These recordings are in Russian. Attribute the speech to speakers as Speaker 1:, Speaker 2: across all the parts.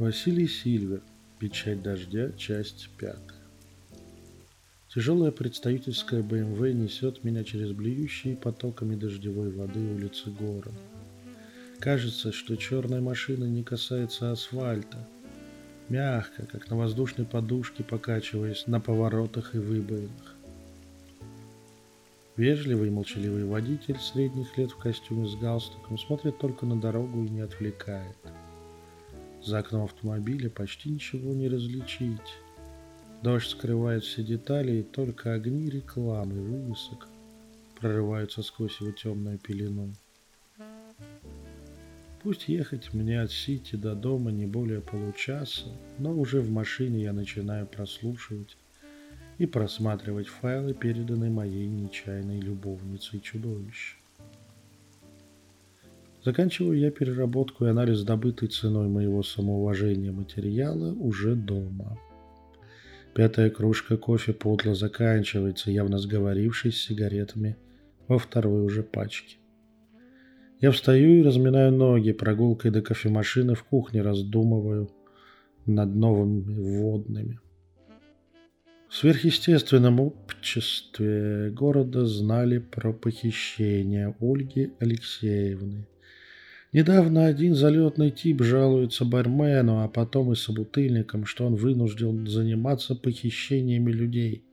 Speaker 1: Василий Сильвер. Печать дождя. Часть пятая. Тяжелая представительская БМВ несет меня через блюющие потоками дождевой воды улицы города. Кажется, что черная машина не касается асфальта. Мягко, как на воздушной подушке, покачиваясь на поворотах и выбоинах. Вежливый и молчаливый водитель средних лет в костюме с галстуком смотрит только на дорогу и не отвлекает. За окном автомобиля почти ничего не различить. Дождь скрывает все детали, и только огни рекламы вывесок прорываются сквозь его темную пелену. Пусть ехать мне от Сити до дома не более получаса, но уже в машине я начинаю прослушивать и просматривать файлы, переданные моей нечаянной любовницей чудовища. Заканчиваю я переработку и анализ добытой ценой моего самоуважения материала уже дома. Пятая кружка кофе подло заканчивается, явно сговорившись с сигаретами во второй уже пачке. Я встаю и разминаю ноги, прогулкой до кофемашины в кухне раздумываю над новыми вводными. В сверхъестественном обществе города знали про похищение Ольги Алексеевны. Недавно один залетный тип жалуется бармену, а потом и собутыльникам, что он вынужден заниматься похищениями людей.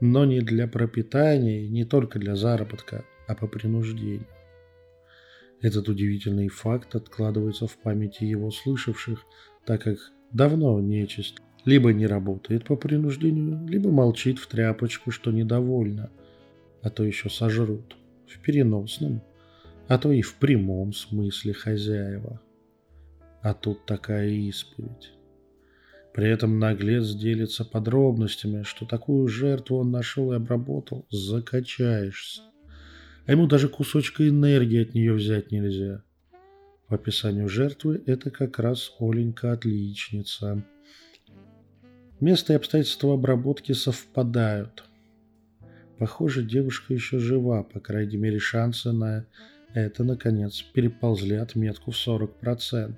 Speaker 1: Но не для пропитания, не только для заработка, а по принуждению. Этот удивительный факт откладывается в памяти его слышавших, так как давно нечисть либо не работает по принуждению, либо молчит в тряпочку, что недовольна, а то еще сожрут. В переносном, а то и в прямом смысле хозяева. А тут такая исповедь. При этом наглец делится подробностями, что такую жертву он нашел и обработал. Закачаешься. А ему даже кусочка энергии от нее взять нельзя. В описанию жертвы это как раз Оленька-отличница. Место и обстоятельства обработки совпадают. Похоже, девушка еще жива, по крайней мере шансы на это, наконец, переползли отметку в 40%.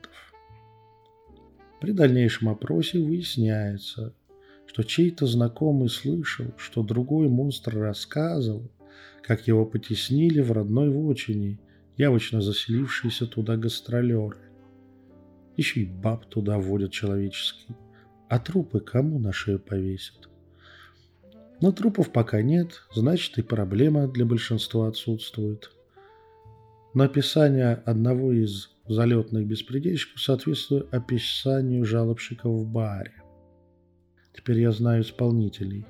Speaker 1: При дальнейшем опросе выясняется, что чей-то знакомый слышал, что другой монстр рассказывал, как его потеснили в родной вотчине, явочно заселившиеся туда гастролеры. Еще и баб туда водят человеческие. А трупы кому на шею повесят? Но трупов пока нет, значит и проблема для большинства отсутствует. Но одного из залетных беспредельщиков соответствует описанию жалобщика в баре. Теперь я знаю исполнителей.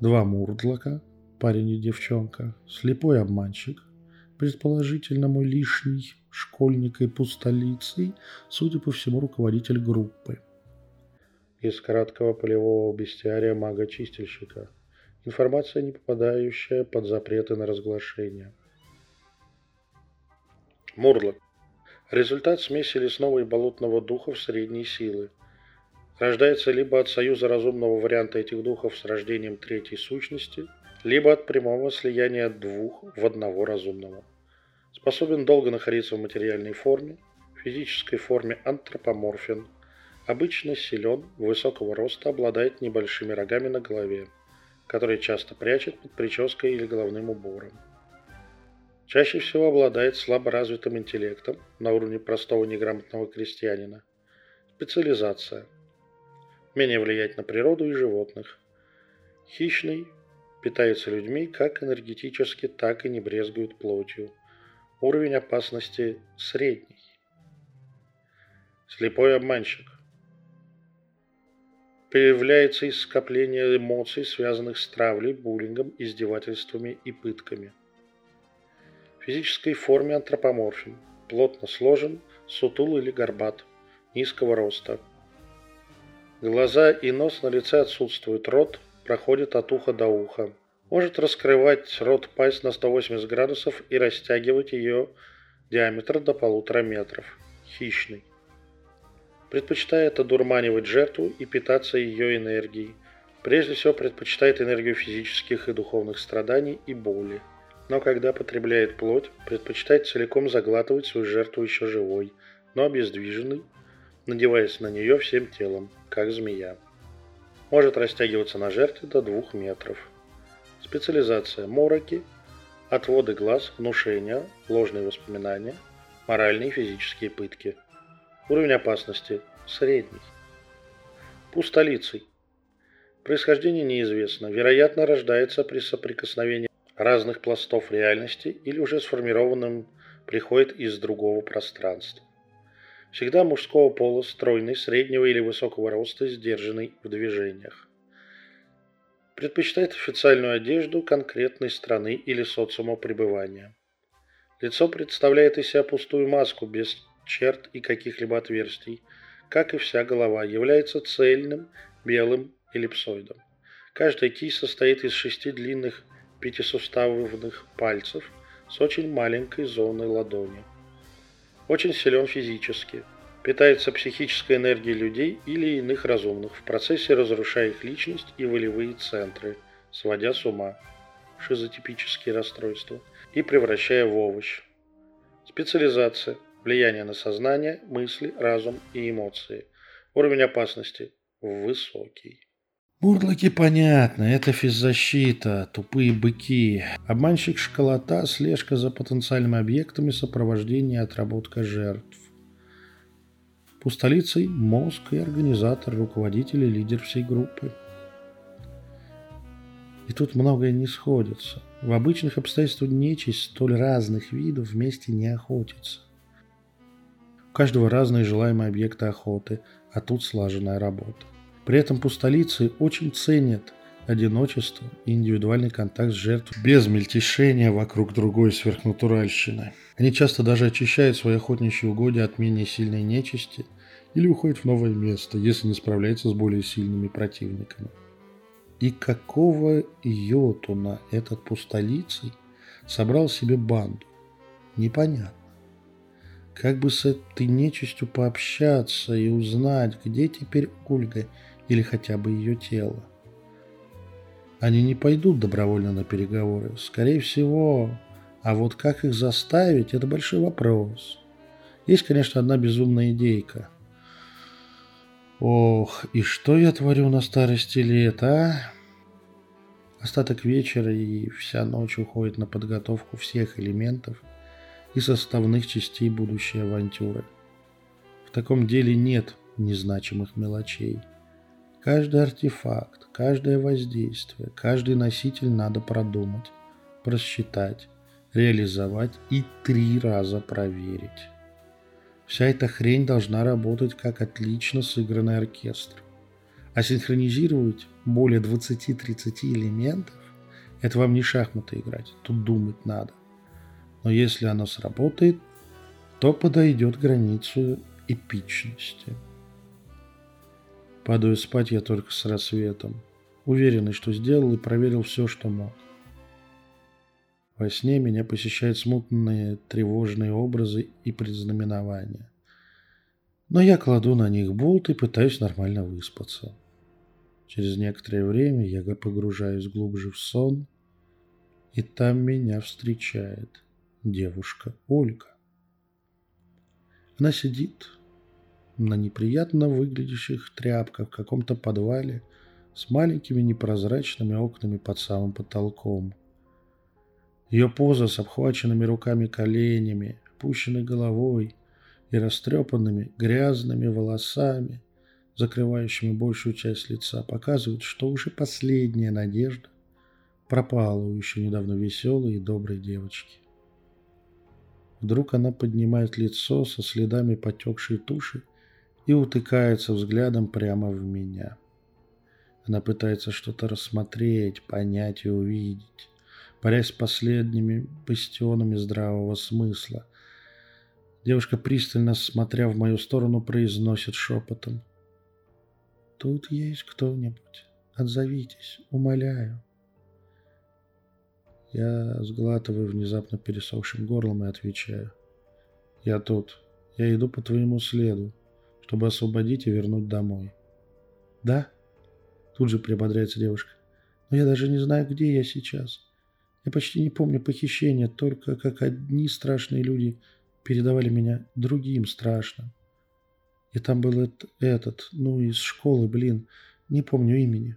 Speaker 1: Два мурдлока, парень и девчонка, слепой обманщик, предположительно мой лишний школьник и пустолицый, судя по всему, руководитель группы – из краткого полевого бестиария мага-чистильщика. Информация, не попадающая под запреты на разглашение. Мурлок. Результат смеси лесного и болотного духов средней силы. Рождается либо от союза разумного варианта этих духов с рождением третьей сущности, либо от прямого слияния двух в одного разумного. Способен долго находиться в материальной форме, физической форме антропоморфен – Обычно силен, высокого роста, обладает небольшими рогами на голове, которые часто прячет под прической или головным убором. Чаще всего обладает слабо развитым интеллектом на уровне простого неграмотного крестьянина. Специализация. Менее влиять на природу и животных. Хищный, питается людьми как энергетически, так и не брезгует плотью. Уровень опасности средний. Слепой обманщик появляется из скопления эмоций, связанных с травлей, буллингом, издевательствами и пытками. Физической форме антропоморфен, плотно сложен, сутул или горбат, низкого роста. Глаза и нос на лице отсутствуют, рот проходит от уха до уха. Может раскрывать рот пасть на 180 градусов и растягивать ее диаметр до полутора метров. Хищный предпочитает одурманивать жертву и питаться ее энергией. Прежде всего предпочитает энергию физических и духовных страданий и боли. Но когда потребляет плоть, предпочитает целиком заглатывать свою жертву еще живой, но обездвиженный, надеваясь на нее всем телом, как змея. Может растягиваться на жертве до двух метров. Специализация – мороки, отводы глаз, внушения, ложные воспоминания, моральные и физические пытки. Уровень опасности – средний. Пустолицый. Происхождение неизвестно. Вероятно, рождается при соприкосновении разных пластов реальности или уже сформированным приходит из другого пространства. Всегда мужского пола, стройный, среднего или высокого роста, сдержанный в движениях. Предпочитает официальную одежду конкретной страны или социума пребывания. Лицо представляет из себя пустую маску без черт и каких-либо отверстий, как и вся голова, является цельным, белым эллипсоидом. Каждая кисть состоит из шести длинных пятисуставных пальцев с очень маленькой зоной ладони. Очень силен физически, питается психической энергией людей или иных разумных, в процессе разрушая их личность и волевые центры, сводя с ума шизотипические расстройства и превращая в овощ. Специализация, влияние на сознание, мысли, разум и эмоции. Уровень опасности высокий.
Speaker 2: Мурлоки понятно, это физзащита, тупые быки. Обманщик школота, слежка за потенциальными объектами, сопровождение и отработка жертв. Пустолицей – мозг и организатор, руководитель и лидер всей группы. И тут многое не сходится. В обычных обстоятельствах нечисть столь разных видов вместе не охотится. У каждого разные желаемые объекты охоты, а тут слаженная работа. При этом пустолицы очень ценят одиночество и индивидуальный контакт с жертвой без мельтешения вокруг другой сверхнатуральщины. Они часто даже очищают свои охотничьи угодья от менее сильной нечисти или уходят в новое место, если не справляются с более сильными противниками. И какого йотуна этот пустолицый собрал себе банду? Непонятно. Как бы с этой нечистью пообщаться и узнать, где теперь Ольга – или хотя бы ее тело. Они не пойдут добровольно на переговоры, скорее всего, а вот как их заставить, это большой вопрос. Есть, конечно, одна безумная идейка. Ох, и что я творю на старости лет, а? Остаток вечера и вся ночь уходит на подготовку всех элементов и составных частей будущей авантюры. В таком деле нет незначимых мелочей. Каждый артефакт, каждое воздействие, каждый носитель надо продумать, просчитать, реализовать и три раза проверить. Вся эта хрень должна работать как отлично сыгранный оркестр. А синхронизировать более 20-30 элементов – это вам не шахматы играть, тут думать надо. Но если оно сработает, то подойдет границу эпичности. Падаю спать я только с рассветом, уверенный, что сделал и проверил все, что мог. Во сне меня посещают смутные тревожные образы и предзнаменования. Но я кладу на них болт и пытаюсь нормально выспаться. Через некоторое время я погружаюсь глубже в сон, и там меня встречает девушка Ольга. Она сидит, на неприятно выглядящих тряпках в каком-то подвале с маленькими непрозрачными окнами под самым потолком. Ее поза с обхваченными руками коленями, опущенной головой и растрепанными грязными волосами, закрывающими большую часть лица, показывает, что уже последняя надежда пропала у еще недавно веселой и доброй девочки. Вдруг она поднимает лицо со следами потекшей туши и утыкается взглядом прямо в меня. Она пытается что-то рассмотреть, понять и увидеть, борясь с последними бастионами здравого смысла. Девушка, пристально смотря в мою сторону, произносит шепотом. «Тут есть кто-нибудь? Отзовитесь, умоляю». Я сглатываю внезапно пересохшим горлом и отвечаю. «Я тут. Я иду по твоему следу чтобы освободить и вернуть домой. «Да?» Тут же приободряется девушка. «Но я даже не знаю, где я сейчас. Я почти не помню похищения, только как одни страшные люди передавали меня другим страшным. И там был этот, ну, из школы, блин, не помню имени.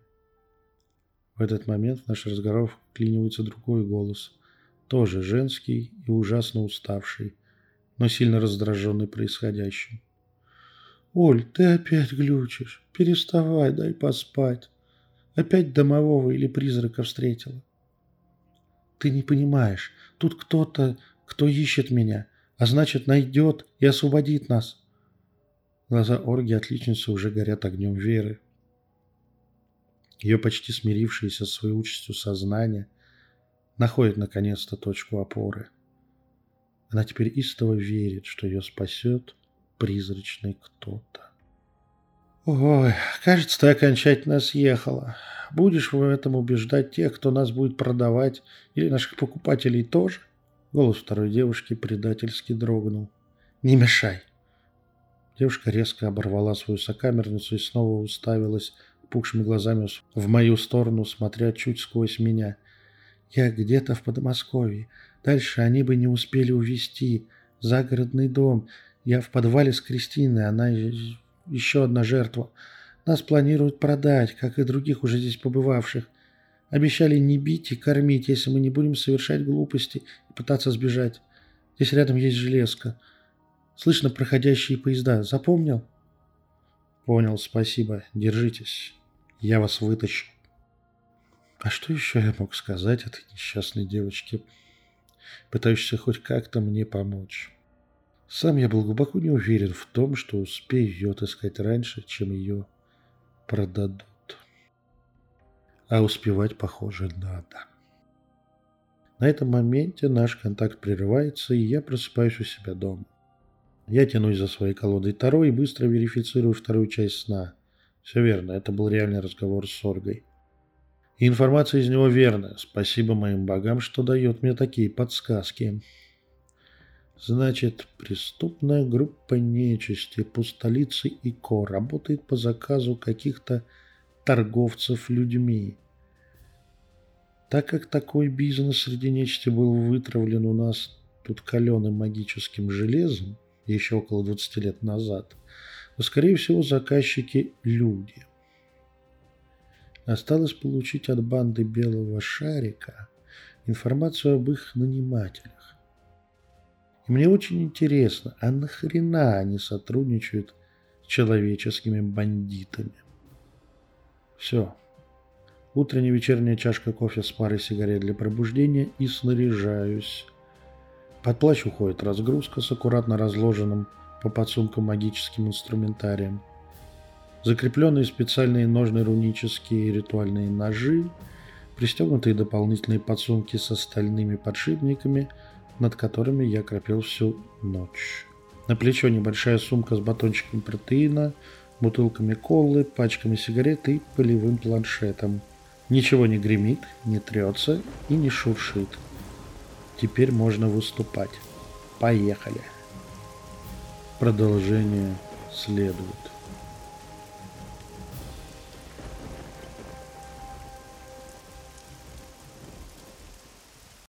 Speaker 2: В этот момент в наш разговор вклинивается другой голос, тоже женский и ужасно уставший, но сильно раздраженный происходящим. «Оль, ты опять глючишь. Переставай, дай поспать. Опять домового или призрака встретила?» «Ты не понимаешь. Тут кто-то, кто ищет меня, а значит, найдет и освободит нас». Глаза Орги отличницы уже горят огнем веры. Ее почти смирившееся с своей участью сознание находит наконец-то точку опоры. Она теперь истово верит, что ее спасет призрачный кто-то. «Ой, кажется, ты окончательно съехала. Будешь в этом убеждать тех, кто нас будет продавать, или наших покупателей тоже?» Голос второй девушки предательски дрогнул. «Не мешай!» Девушка резко оборвала свою сокамерницу и снова уставилась пухшими глазами в мою сторону, смотря чуть сквозь меня. «Я где-то в Подмосковье. Дальше они бы не успели увезти. Загородный дом. Я в подвале с Кристиной. Она еще одна жертва. Нас планируют продать, как и других уже здесь побывавших. Обещали не бить и кормить, если мы не будем совершать глупости и пытаться сбежать. Здесь рядом есть железка. Слышно проходящие поезда. Запомнил?» «Понял, спасибо. Держитесь». Я вас вытащу. А что еще я мог сказать этой несчастной девочке, пытающейся хоть как-то мне помочь? Сам я был глубоко не уверен в том, что успею ее отыскать раньше, чем ее продадут. А успевать, похоже, надо. На этом моменте наш контакт прерывается, и я просыпаюсь у себя дома. Я тянусь за своей колодой Таро и быстро верифицирую вторую часть сна – все верно, это был реальный разговор с Оргой. И информация из него верная. Спасибо моим богам, что дает мне такие подсказки. Значит, преступная группа нечисти, пустолицы и ко работает по заказу каких-то торговцев людьми. Так как такой бизнес среди нечисти был вытравлен у нас тут каленым магическим железом еще около 20 лет назад – но, скорее всего, заказчики – люди. Осталось получить от банды Белого Шарика информацию об их нанимателях. И мне очень интересно, а нахрена они сотрудничают с человеческими бандитами? Все. Утренняя вечерняя чашка кофе с парой сигарет для пробуждения и снаряжаюсь. Под плащ уходит разгрузка с аккуратно разложенным по подсумкам магическим инструментарием. Закрепленные специальные ножны рунические ритуальные ножи, пристегнутые дополнительные подсумки с остальными подшипниками, над которыми я кропил всю ночь. На плечо небольшая сумка с батончиком протеина, бутылками колы, пачками сигарет и полевым планшетом. Ничего не гремит, не трется и не шуршит. Теперь можно выступать. Поехали! Продолжение следует.